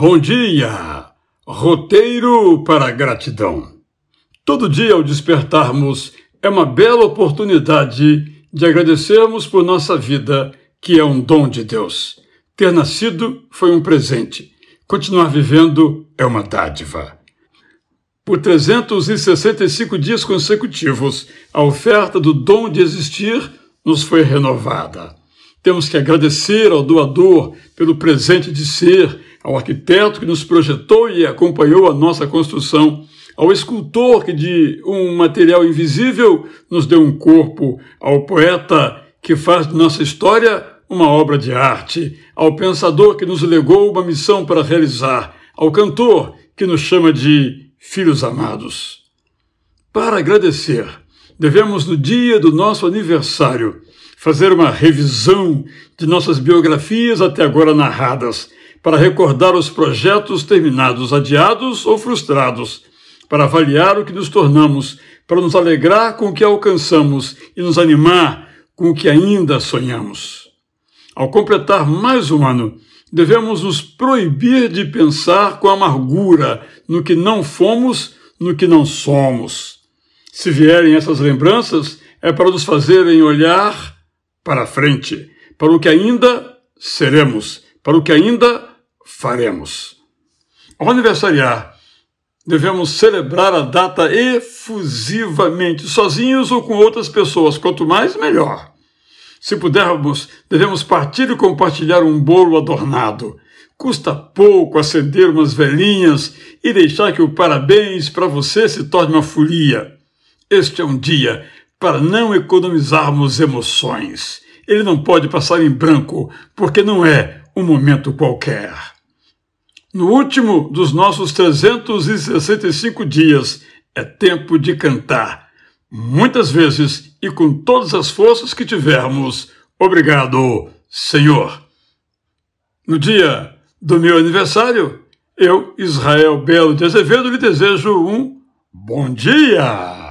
Bom dia! Roteiro para a gratidão. Todo dia ao despertarmos é uma bela oportunidade de agradecermos por nossa vida, que é um dom de Deus. Ter nascido foi um presente. Continuar vivendo é uma dádiva. Por 365 dias consecutivos, a oferta do dom de existir nos foi renovada. Temos que agradecer ao doador pelo presente de ser, ao arquiteto que nos projetou e acompanhou a nossa construção, ao escultor que de um material invisível nos deu um corpo, ao poeta que faz de nossa história uma obra de arte, ao pensador que nos legou uma missão para realizar, ao cantor que nos chama de filhos amados. Para agradecer, devemos no dia do nosso aniversário fazer uma revisão de nossas biografias até agora narradas, para recordar os projetos terminados, adiados ou frustrados, para avaliar o que nos tornamos, para nos alegrar com o que alcançamos e nos animar com o que ainda sonhamos. Ao completar mais um ano, devemos nos proibir de pensar com amargura no que não fomos, no que não somos. Se vierem essas lembranças, é para nos fazerem olhar para frente, para o que ainda seremos, para o que ainda faremos. Ao aniversariar, devemos celebrar a data efusivamente, sozinhos ou com outras pessoas, quanto mais, melhor. Se pudermos, devemos partir e compartilhar um bolo adornado. Custa pouco acender umas velhinhas e deixar que o parabéns para você se torne uma folia. Este é um dia para não economizarmos emoções. Ele não pode passar em branco, porque não é um momento qualquer. No último dos nossos 365 dias, é tempo de cantar, muitas vezes e com todas as forças que tivermos. Obrigado, Senhor. No dia do meu aniversário, eu, Israel Belo de Azevedo, lhe desejo um bom dia!